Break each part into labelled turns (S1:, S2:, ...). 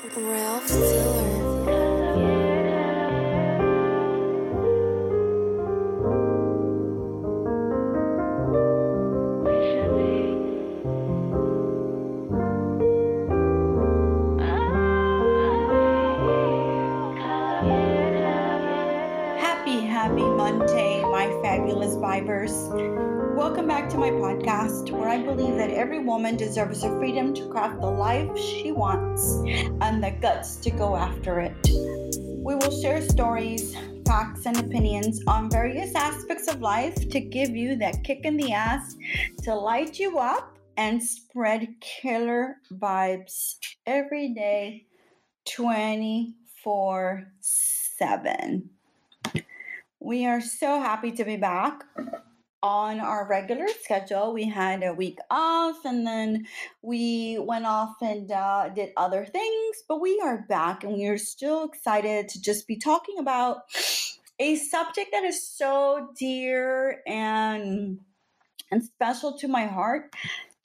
S1: Ralph Diller.
S2: Podcast, where I believe that every woman deserves the freedom to craft the life she wants and the guts to go after it. We will share stories, facts, and opinions on various aspects of life to give you that kick in the ass to light you up and spread killer vibes every day, 24 7. We are so happy to be back on our regular schedule. We had a week off and then we went off and uh, did other things, but we are back and we are still excited to just be talking about a subject that is so dear and and special to my heart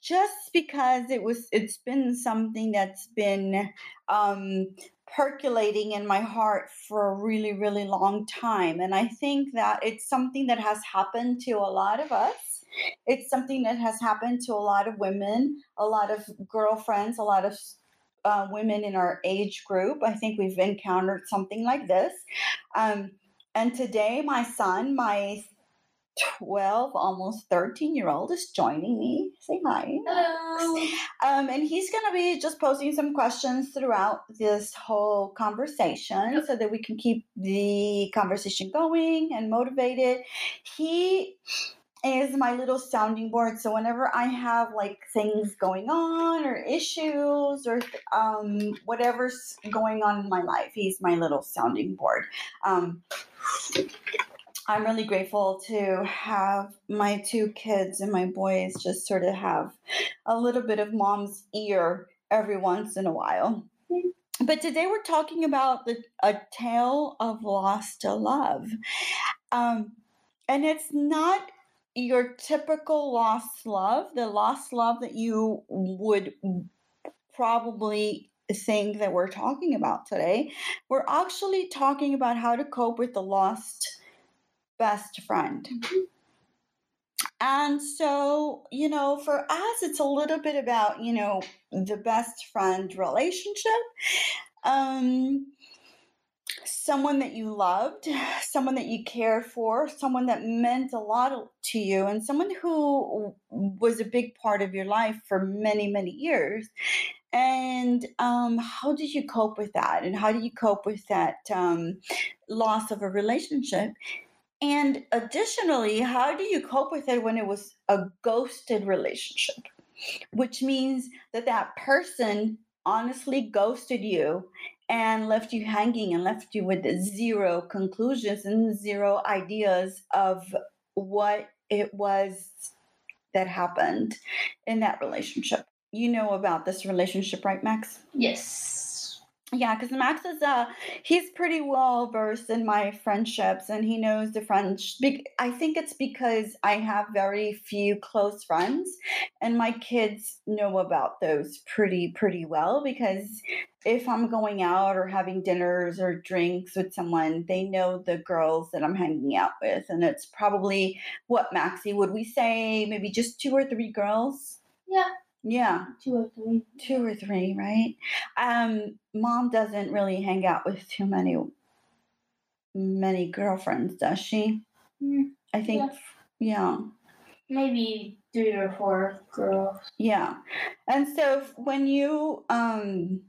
S2: just because it was it's been something that's been um percolating in my heart for a really, really long time. And I think that it's something that has happened to a lot of us. It's something that has happened to a lot of women, a lot of girlfriends, a lot of uh, women in our age group. I think we've encountered something like this. Um, and today, my son, my 12, almost 13 year old is joining me. Say hi.
S3: Hello.
S2: Um, and he's going to be just posing some questions throughout this whole conversation
S3: Yep.
S2: so that we can keep the conversation going and motivated. He is my little sounding board. So whenever I have like things going on or issues or um, whatever's going on in my life, he's my little sounding board. Um, I'm really grateful to have my two kids and my boys just sort of have a little bit of mom's ear every once in a while. But today we're talking about the, a tale of lost love. Um, and it's not your typical lost love, the lost love that you would probably think that we're talking about today. We're actually talking about how to cope with the lost best friend. And so, you know, for us, it's a little bit about, you know, the best friend relationship. Um, someone that you loved, someone that you cared for, someone that meant a lot to you, and someone who was a big part of your life for many, many years. And um, how did you cope with that? And how do you cope with that um, loss of a relationship? And additionally, how do you cope with it when it was a ghosted relationship? Which means that that person honestly ghosted you and left you hanging and left you with zero conclusions and zero ideas of what it was that happened in that relationship. You know about this relationship, right, Max?
S3: Yes.
S2: Yeah, because Max is uh he's pretty well versed in my friendships and he knows the French. I think it's because I have very few close friends and my kids know about those pretty pretty well because if I'm going out or having dinners or drinks with someone, they know the girls that I'm hanging out with and it's probably what Maxie would we say maybe just two or three girls?
S3: Yeah.
S2: Yeah
S3: Two or three.
S2: two or three, right? Um, mom doesn't really hang out with too many many girlfriends, does she?
S3: Mm,
S2: I think, yeah,
S3: maybe three or four girls.
S2: yeah. And so when you um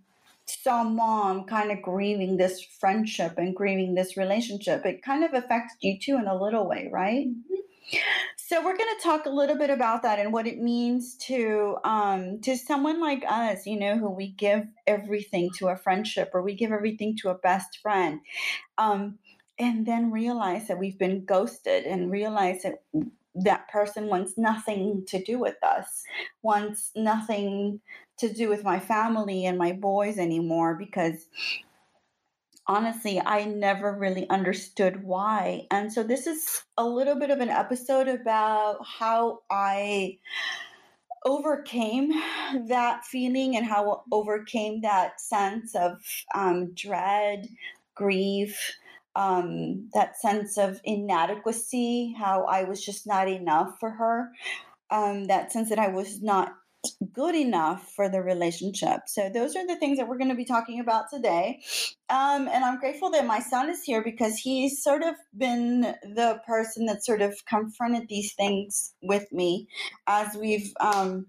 S2: saw mom kind of grieving this friendship and grieving this relationship, it kind of affected you too in a little way, right? So we're going to talk a little bit about that and what it means to um, to someone like us, you know, who we give everything to a friendship or we give everything to a best friend, um, and then realize that we've been ghosted and realize that that person wants nothing to do with us, wants nothing to do with my family and my boys anymore because honestly, I never really understood why. And so this is a little bit of an episode about how I overcame that feeling and how I overcame that sense of um, dread, grief, um, that sense of inadequacy, how I was just not enough for her, um, that sense that I was not good enough for the relationship. So those are the things that we're going to be talking about today. Um, and I'm grateful that my son is here because he's sort of been the person that sort of confronted these things with me as we've um,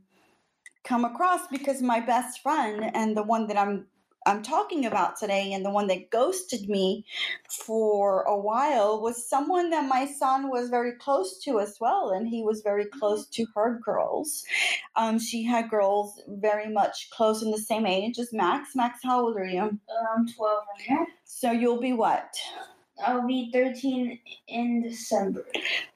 S2: come across because my best friend and the one that I'm I'm talking about today and the one that ghosted me for a while was someone that my son was very close to as well. And he was very close to her girls. Um, she had girls very much close in the same age as Max. Max, how old are you?
S3: I'm 12 right now.
S2: So you'll be what?
S3: I'll be 13 in December.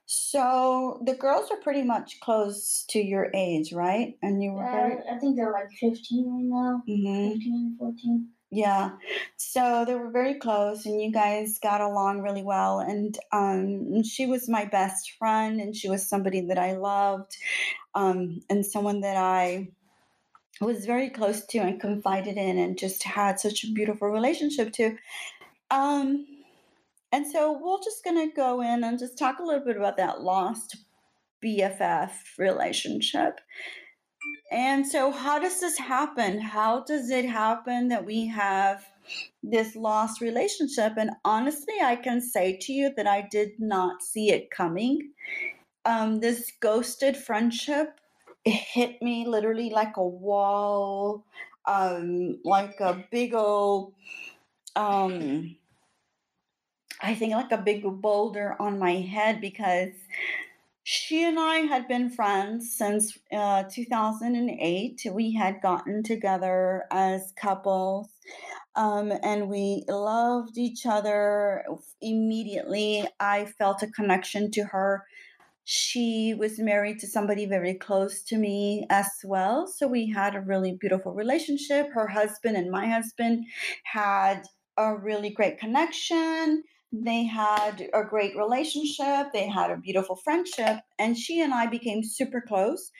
S2: So the girls are pretty much close to your age, right? And you were.
S3: Uh, I think they're like 15 right now.
S2: Mhm.
S3: 15, 14.
S2: Yeah. So they were very close and you guys got along really well. And um, she was my best friend and she was somebody that I loved um, and someone that I was very close to and confided in and just had such a beautiful relationship to. Um, and so we're just going to go in and just talk a little bit about that lost BFF relationship. And so, how does this happen? How does it happen that we have this lost relationship? And honestly, I can say to you that I did not see it coming. Um, this ghosted friendship it hit me literally like a wall, um, like a big old, um, I think like a big boulder on my head because she and I had been friends since uh, 2008. We had gotten together as couples um, and we loved each other immediately. I felt a connection to her. She was married to somebody very close to me as well. So we had a really beautiful relationship. Her husband and my husband had a really great connection they had a great relationship they had a beautiful friendship and she and i became super close.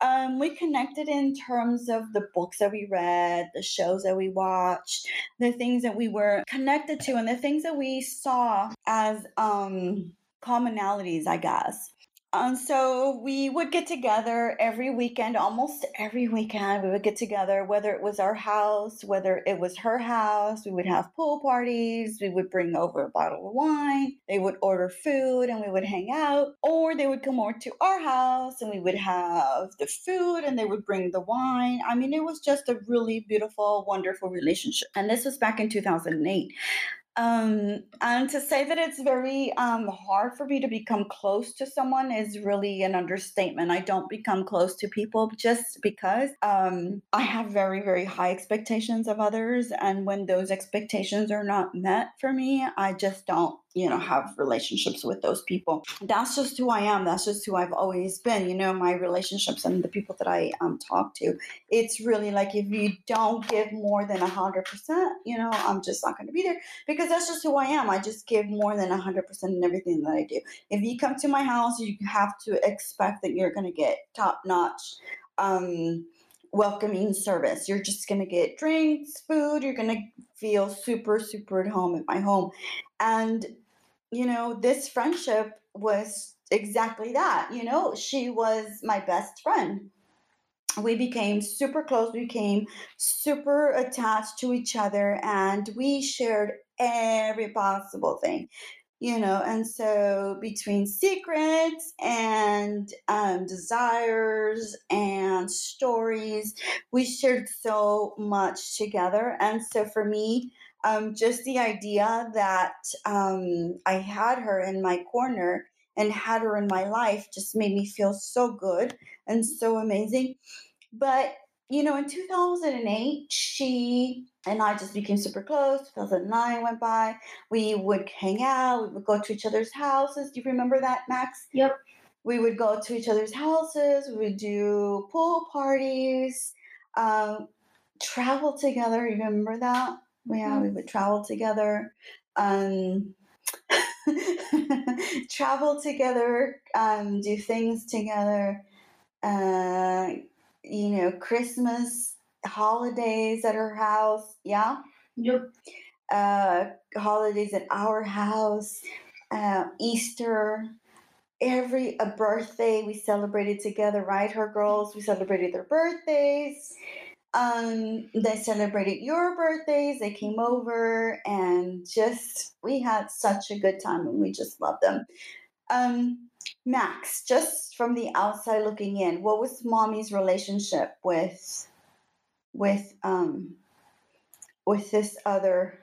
S2: Um, we connected in terms of the books that we read the shows that we watched the things that we were connected to and the things that we saw as um, commonalities i guess and so we would get together every weekend, almost every weekend. We would get together, whether it was our house, whether it was her house. We would have pool parties. We would bring over a bottle of wine. They would order food and we would hang out. Or they would come over to our house and we would have the food and they would bring the wine. I mean, it was just a really beautiful, wonderful relationship. And this was back in 2008. Um, and to say that it's very um, hard for me to become close to someone is really an understatement. I don't become close to people just because um, I have very, very high expectations of others. And when those expectations are not met for me, I just don't you know have relationships with those people that's just who i am that's just who i've always been you know my relationships and the people that i um, talk to it's really like if you don't give more than 100% you know i'm just not going to be there because that's just who i am i just give more than 100% in everything that i do if you come to my house you have to expect that you're going to get top notch um, welcoming service. You're just going to get drinks, food. You're going to feel super, super at home at my home. And you know, this friendship was exactly that. You know, she was my best friend. We became super close, we became super attached to each other, and we shared every possible thing you know and so between secrets and um, desires and stories we shared so much together and so for me um, just the idea that um, I had her in my corner and had her in my life just made me feel so good and so amazing. But, you know, in 2008, she and I just became super close. 2009 went by. We would hang out, we would go to each other's houses. Do you remember that, Max?
S3: Yep.
S2: We would go to each other's houses, we would do pool parties, um, travel together. You remember that? Yeah, we would travel together, um, travel together, um, do things together. Uh, you know, Christmas holidays at her house. Yeah.
S3: Yep.
S2: Uh, holidays at our house, uh, Easter, every a birthday we celebrated together, right? Her girls, we celebrated their birthdays. Um, they celebrated your birthdays. They came over and just we had such a good time and we just loved them. Um, Max, just from the outside looking in, what was mommy's relationship with with um with this other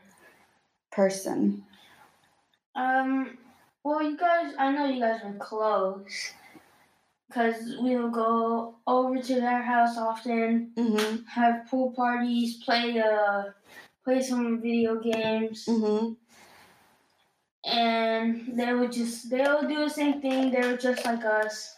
S2: person?
S3: Um. Well, you guys, I know you guys were close because we would go over to their house often,
S2: Mm-hmm.
S3: have pool parties, play uh, play some video games,
S2: Mm-hmm.
S3: and they would just they would do the same thing. They were just like us.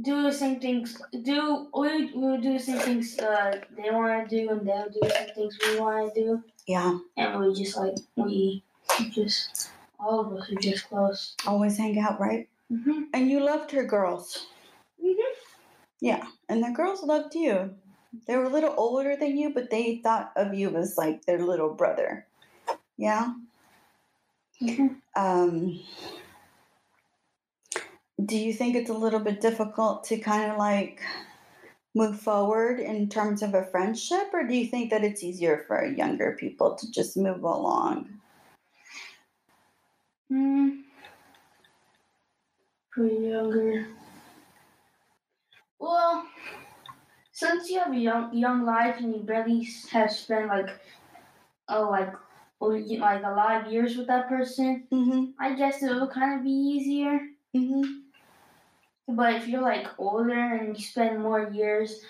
S3: Do the same things. Do we, we would do the same things uh, they want to do, and they would do the same things we want to do,
S2: Yeah.
S3: and we just like we just all of us are just close.
S2: Always hang out, right?
S3: Mm-hmm.
S2: And you loved her girls.
S3: Mm-hmm.
S2: Yeah. And the girls loved you. They were a little older than you, but they thought of you as like their little brother. Yeah.
S3: Mm-hmm.
S2: Um, do you think it's a little bit difficult to kind of like move forward in terms of a friendship, or do you think that it's easier for younger people to just move along?
S3: Mm. Pretty younger. Well, since you have a young young life and you barely have spent like oh like you- like a lot of years with that person,
S2: Mm-hmm.
S3: I guess it will kind of be easier.
S2: Mm-hmm.
S3: But if you're like older and you spend more years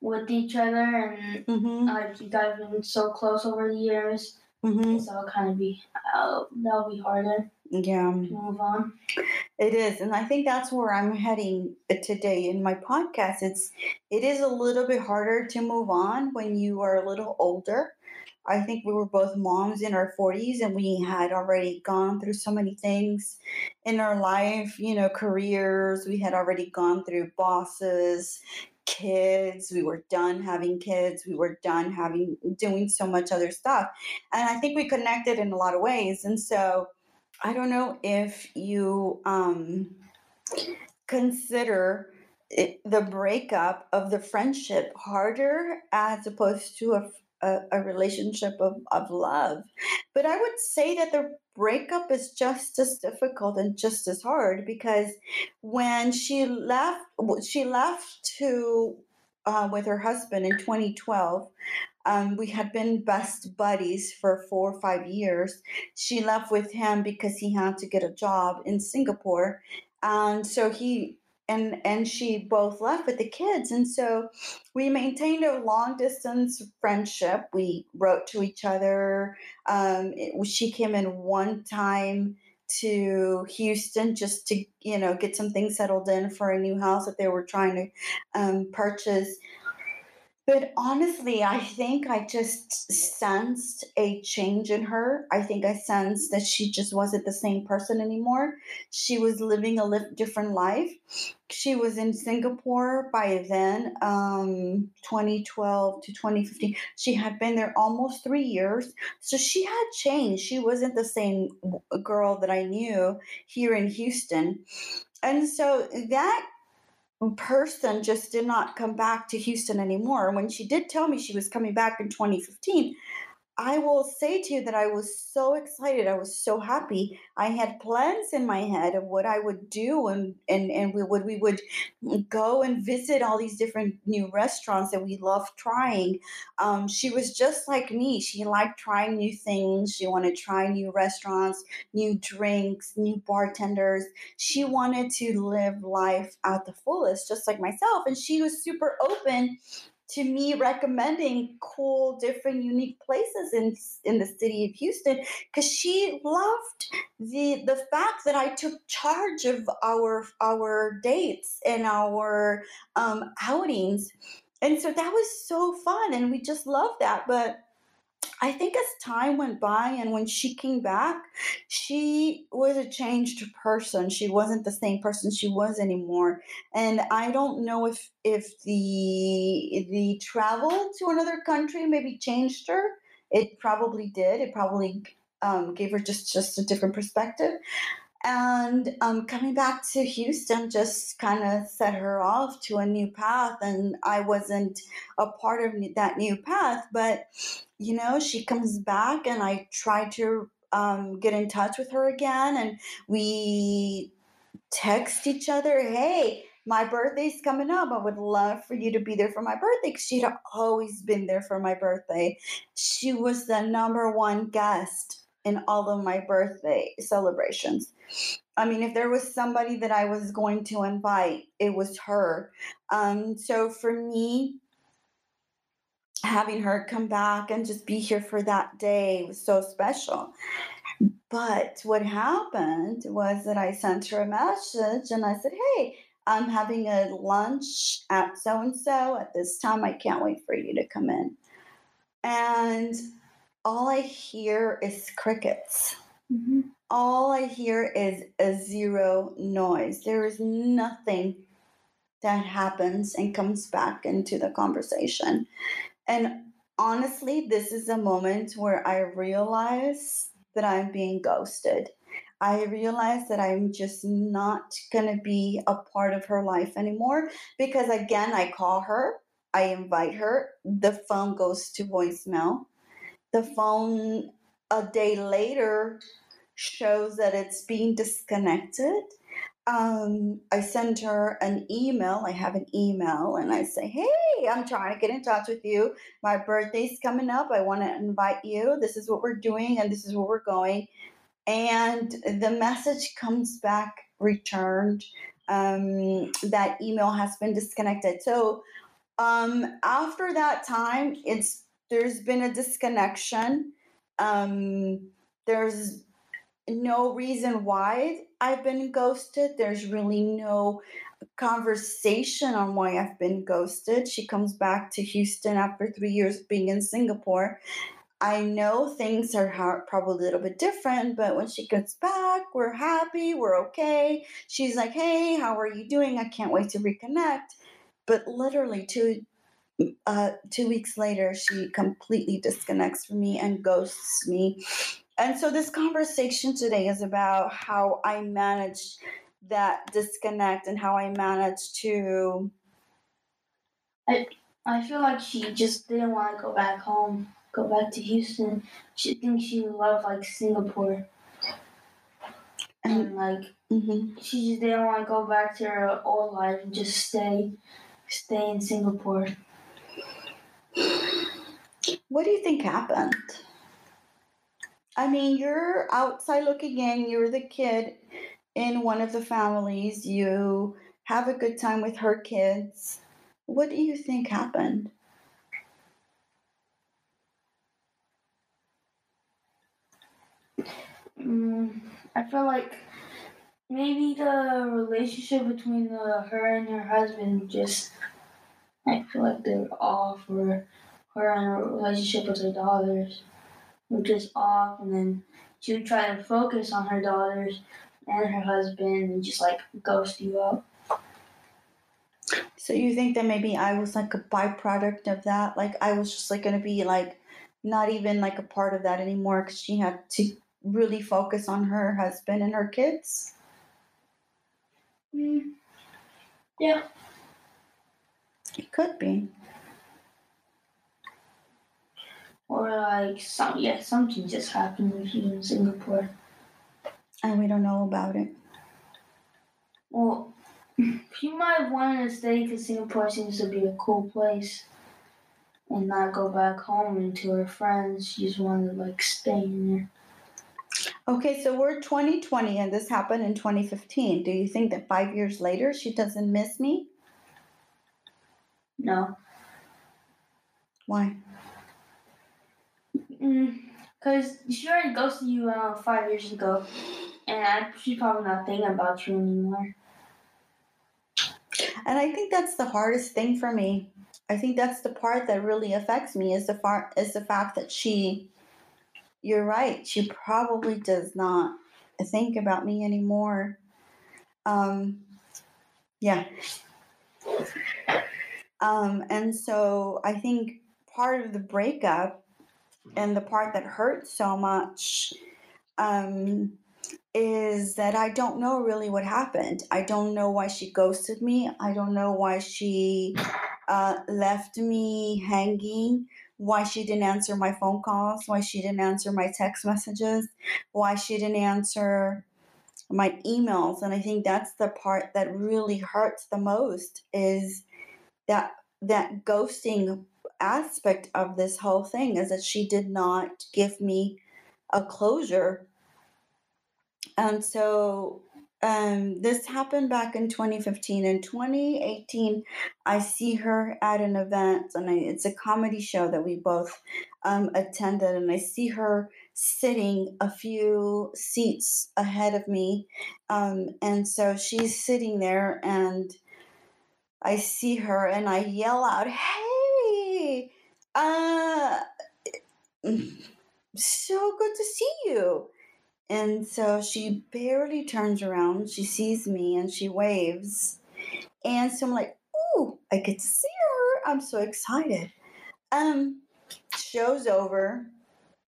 S3: with each other and
S2: Mm-hmm.
S3: like you guys have been so close over the years,
S2: Mm-hmm.
S3: so it'll kind of be uh, that'll be harder
S2: Yeah.
S3: move on.
S2: It is, and I think that's where I'm heading today in my podcast. It's it is a little bit harder to move on when you are a little older. I think we were both moms in our 40s and we had already gone through so many things in our life, you know, careers. We had already gone through bosses, kids. We were done having kids. We were done having doing so much other stuff. And I think we connected in a lot of ways. And so I don't know if you um, consider it, the breakup of the friendship harder as opposed to a, a, a relationship of, of love. But I would say that the breakup is just as difficult and just as hard because when she left, she left to uh, with her husband in 2012. Um, we had been best buddies for four or five years she left with him because he had to get a job in Singapore. And so he and and she both left with the kids. And so we maintained a long distance friendship. We wrote to each other. Um, it- she came in one time to Houston just to you know get some things settled in for a new house that they were trying to um, purchase. But honestly, I think I just sensed a change in her. I think I sensed that she just wasn't the same person anymore. She was living a li- different life. She was in Singapore by then, um, 2012 to 2015. She had been there almost three years. So she had changed. She wasn't the same girl that I knew here in Houston. And so that person just did not come back to Houston anymore. When she did tell me she was coming back in 2015, I will say to you that I was so excited. I was so happy. I had plans in my head of what I would do and and and we would we would go and visit all these different new restaurants that we love trying. Um, she was just like me. She liked trying new things. She wanted to try new restaurants, new drinks, new bartenders she wanted to live life at the fullest, just like myself. And she was super open to me recommending cool, different, unique places in in the city of Houston because she loved the the fact that I took charge of our our dates and our um, outings, and so that was so fun, and we just loved that. But I think as time went by and when she came back, she was a changed person. She wasn't the same person she was anymore. And I don't know if if the the travel to another country maybe changed her. It probably did. It probably um, gave her just just a different perspective. And um, coming back to Houston just kind of set her off to a new path. And I wasn't a part of that new path, but you know, she comes back and I try to um, get in touch with her again. And we text each other, hey, my birthday's coming up. I would love for you to be there for my birthday because she'd always been there for my birthday. She was the number one guest in all of my birthday celebrations. I mean, if there was somebody that I was going to invite, it was her. Um, so for me, having her come back and just be here for that day was so special. But what happened was that I sent her a message and I said, Hey, I'm having a lunch at so and so at this time. I can't wait for you to come in. And all I hear is crickets.
S3: Mm-hmm.
S2: All I hear is a zero noise. There is nothing that happens and comes back into the conversation. And honestly, this is a moment where I realize that I'm being ghosted. I realize that I'm just not going to be a part of her life anymore because, again, I call her, I invite her, the phone goes to voicemail. The phone a day later shows that it's being disconnected um, I send her an email. I have an email and I say, Hey, I'm trying to get in touch with you. My birthday's coming up. I want to invite you. This is what we're doing and this is where we're going. And the message comes back returned. Um, that email has been disconnected. So um, after that time, it's there's been a disconnection. Um, there's no reason why I've been ghosted. There's really no conversation on why I've been ghosted. She comes back to Houston after three years being in Singapore. I know things are probably a little bit different, but when she gets back, we're happy, we're okay. She's like, "Hey, how are you doing? I can't wait to reconnect." But literally two uh, two weeks later, she completely disconnects from me and ghosts me. And so this conversation today is about how I managed that disconnect and how I managed to.
S3: I I feel like she just didn't want to go back home, go back to Houston. She thinks she loved like Singapore, and like
S2: Mhm.
S3: she just didn't want to go back to her old life and just stay, stay in Singapore.
S2: What do you think happened? I mean, you're outside looking in, you're the kid in one of the families, you have a good time with her kids. What do you think happened?
S3: Mm, I feel like maybe the relationship between the, her and her husband just. I feel like they're off, or her and her relationship with her daughters were just off, and then she would try to focus on her daughters and her husband and just like ghost you up.
S2: So you think that maybe I was like a byproduct of that? Like I was just like going to be like not even like a part of that anymore because she had to really focus on her husband and her kids?
S3: Mm. Yeah.
S2: It could be.
S3: Or like some yeah, something just happened with you in Singapore.
S2: And we don't know about it.
S3: Well, she might have wanted to stay because Singapore seems to be a cool place, and not go back home and to her friends. She just wanted to like stay in there.
S2: Okay, so we're 2020 and this happened in 2015. Do you think that five years later she doesn't miss me?
S3: No,
S2: Why?
S3: because she already ghosted you uh, five years ago, and I, she's probably not thinking about you anymore.
S2: And I think that's the hardest thing for me. I think that's the part that really affects me is the far is the fact that she you're right. She probably does not think about me anymore. Um, yeah. Um, and so I think part of the breakup and the part that hurts so much um, is that I don't know really what happened. I don't know why she ghosted me. I don't know why she uh, left me hanging, why she didn't answer my phone calls, why she didn't answer my text messages, why she didn't answer my emails. And I think that's the part that really hurts the most is that that ghosting aspect of this whole thing is that she did not give me a closure. And so um, this happened back in 2015. In 2018, I see her at an event, and I, it's a comedy show that we both um, attended, and I see her sitting a few seats ahead of me. Um, and so she's sitting there, and I see her, and I yell out, Hey, uh, so good to see you. And so she barely turns around. She sees me and she waves. And so I'm like, ooh, I to see her. I'm so excited. Um, show's over.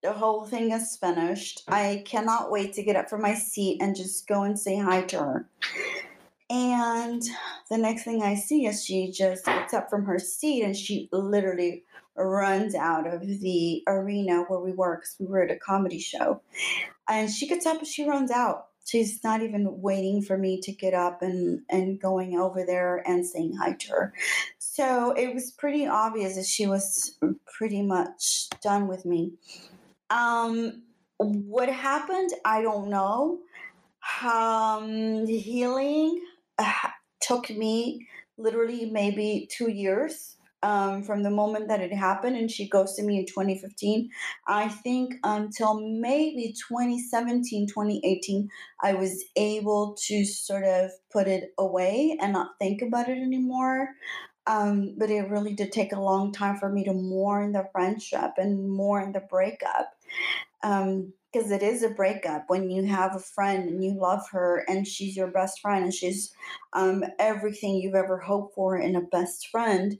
S2: The whole thing is finished. I cannot wait to get up from my seat and just go and say hi to her. And the next thing I see is she just gets up from her seat and she literally runs out of the arena where we were because we were at a comedy show. And she gets up and she runs out. She's not even waiting for me to get up and, and going over there and saying hi to her. So it was pretty obvious that she was pretty much done with me. Um, what happened, I don't know. Um, healing took me literally maybe two years um, from the moment that it happened and she ghosted me in 2015 i think until maybe 2017 2018 i was able to sort of put it away and not think about it anymore. Um, but it really did take a long time for me to mourn the friendship and mourn the breakup. Um, because it is a breakup when you have a friend and you love her and she's your best friend and she's um, everything you've ever hoped for in a best friend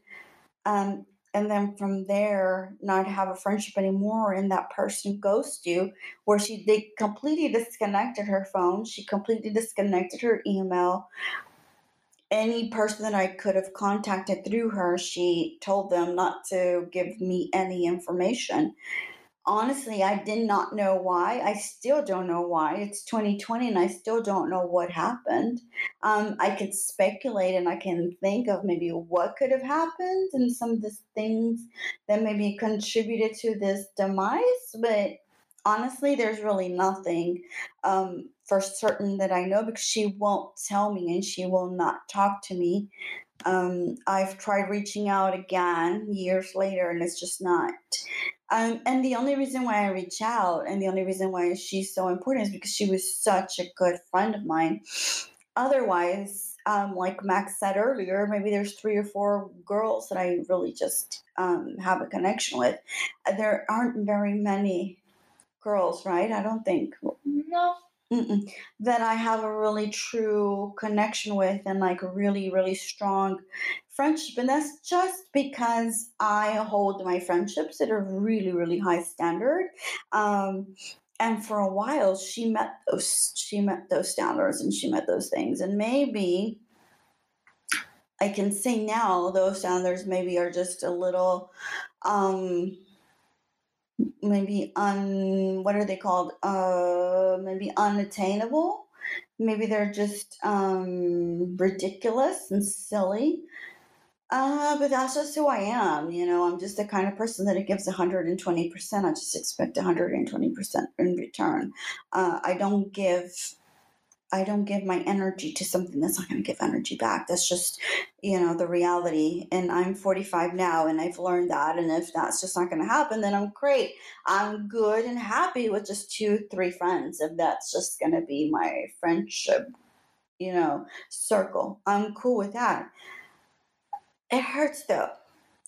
S2: um, and then from there not have a friendship anymore and that person ghosts you where she they completely disconnected her phone she completely disconnected her email. Any person that i could have contacted through her she told them not to give me any information honestly, I did not know why. I still don't know why. It's 2020 and I still don't know what happened. Um, I can speculate and I can think of maybe what could have happened and some of the things that maybe contributed to this demise, but honestly, there's really nothing um, for certain that I know because she won't tell me and she will not talk to me. Um, I've tried reaching out again years later and it's just not um, and the only reason why I reach out and the only reason why she's so important is because she was such a good friend of mine. Otherwise, um, like Max said earlier, maybe there's three or four girls that I really just um, have a connection with. There aren't very many girls, right? I don't think.
S3: No.
S2: Mm-mm. that I have a really true connection with and like a really, really strong friendship. And that's just because I hold my friendships at a really, really high standard. Um, and for a while she met those she met those standards and she met those things. And maybe I can say now those standards maybe are just a little um maybe un what are they called? Uh maybe unattainable. Maybe they're just um ridiculous and silly. Uh, but that's just who I am. You know, I'm just the kind of person that it gives 120%. I just expect 120% in return. Uh, I don't give. I don't give my energy to something that's not going to give energy back. That's just, you know, the reality. And I'm 45 now and I've learned that. And if that's just not going to happen, then I'm great. I'm good and happy with just two, three friends. If that's just going to be my friendship, you know, circle, I'm cool with that. It hurts though.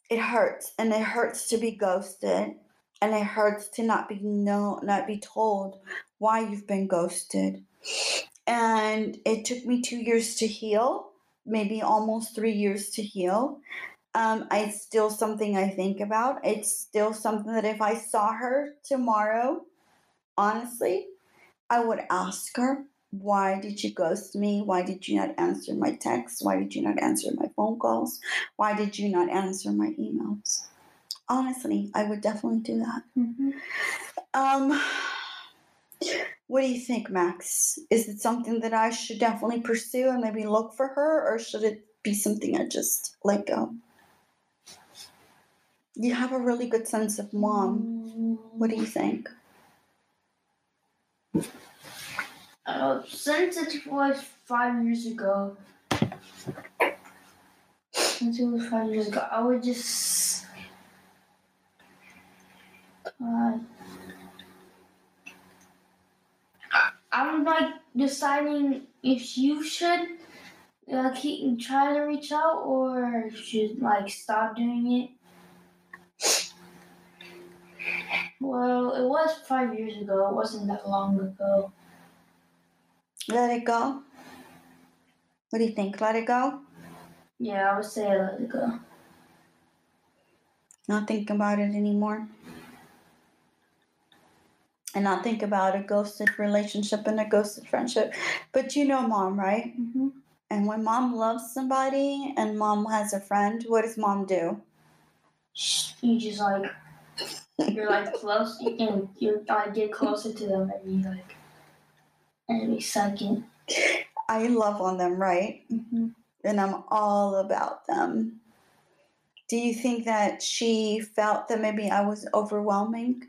S2: It hurts. And it hurts to be ghosted. and it hurts to not be know not be told why you've been ghosted. And it took me two years to heal, maybe almost three years to heal. Um, it's still something I think about. It's still something that if I saw her tomorrow, honestly, I would ask her, why did you ghost me? Why did you not answer my texts? Why did you not answer my phone calls? Why did you not answer my emails? Honestly, I would definitely do that.
S3: Mm-hmm.
S2: Um, what do you think, Max? Is it something that I should definitely pursue and maybe look for her, or should it be something I just let go? You have a really good sense of mom. What do you think?
S3: Uh, since it was five years ago, since it was five years ago, I would just. Uh, I'm like deciding if you should uh, keep try to reach out or should like stop doing it. Well, it was five years ago. It wasn't that long ago.
S2: Let it go? What do you think? Let it go?
S3: Yeah, I would say I let it go.
S2: Not think about it anymore? And not think about a ghosted relationship and a ghosted friendship. But you know mom, right?
S3: Mm-hmm.
S2: And when mom loves somebody and mom has a friend, what does mom do?
S3: You just like you're like close and you like get closer to them every like every second.
S2: I love on them, right?
S3: Mm-hmm.
S2: And I'm all about them. Do you think that she felt that maybe I was overwhelming?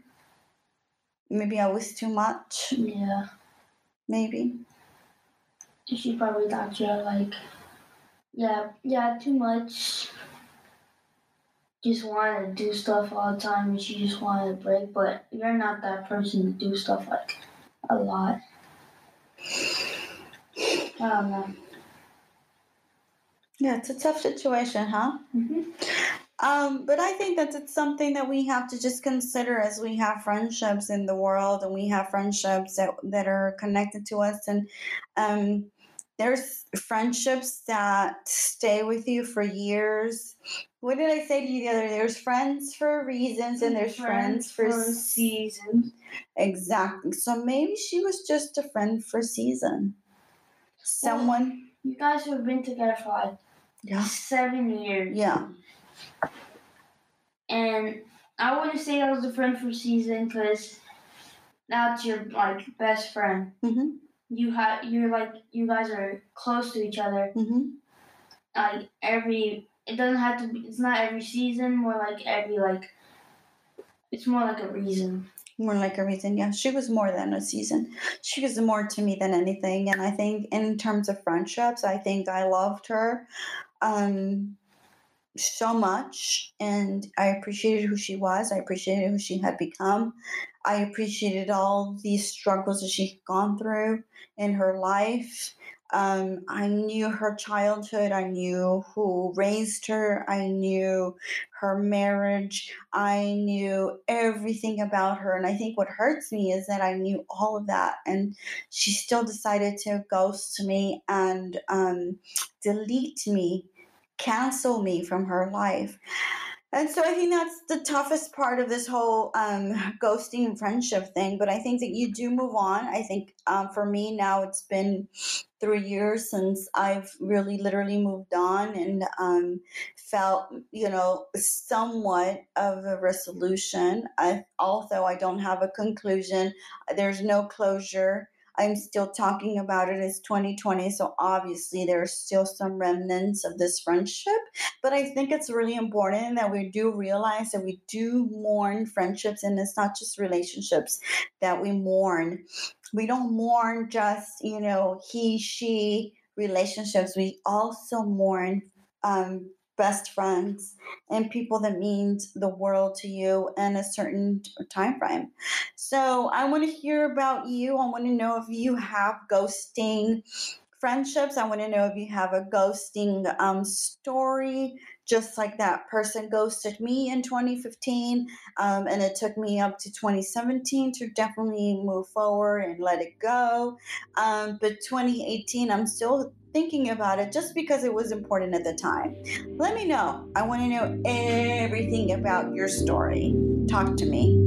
S2: Maybe I was too much?
S3: Yeah,
S2: Maybe.
S3: she probably thought you're like, yeah, yeah, too much. Just want to do stuff all the time, and she just wanted a break. But you're not that person to do stuff like a lot. I don't know.
S2: Yeah, it's a tough situation, huh?
S3: Mm-hmm.
S2: Um, but I think that it's something that we have to just consider as we have friendships in the world and we have friendships that, that are connected to us. And um, there's friendships that stay with you for years. What did I say to you the other day? There's friends for reasons and there's friends, for,
S3: seasons.
S2: Exactly. So maybe she was just a friend for season. Someone.
S3: You guys have been together for like
S2: Yeah.
S3: seven years.
S2: Yeah.
S3: And I wouldn't say that was a friend for season because that's your like best friend.
S2: Mm-hmm.
S3: You have you're like you guys are close to each other.
S2: Mm-hmm.
S3: Like every it doesn't have to be. It's not every season. More like every like. It's more like a reason.
S2: More like a reason, yeah. She was more than a season. She was more to me than anything. And I think in terms of friendships, I think I loved her um, so much. And I appreciated who she was. I appreciated who she had become. I appreciated all these struggles that she'd gone through in her life. Um, I knew her childhood. I knew who raised her. I knew her marriage. I knew everything about her. And I think what hurts me is that I knew all of that. And she still decided to ghost me and um, delete me, cancel me from her life. And so I think that's the toughest part of this whole um, ghosting friendship thing. But I think that you do move on. I think um, for me now it's been three years since I've really literally moved on and um, felt, you know, somewhat of a resolution. I, although I don't have a conclusion, there's no closure. I'm still talking about it as 2020, so obviously there's still some remnants of this friendship. But I think it's really important that we do realize that we do mourn friendships, and it's not just relationships that we mourn. We don't mourn just, you know, he, she relationships. We also mourn um, best friends and people that means the world to you in a certain time frame. So I want to hear about you. I want to know if you have ghosting friendships. I want to know if you have a ghosting um, story just like that person ghosted me in 2015. Um, and it took me up to 2017 to definitely move forward and let it go. Um, but 2018, I'm still thinking about it just because it was important at the time. Let me know. I want to know everything about your story. Talk to me.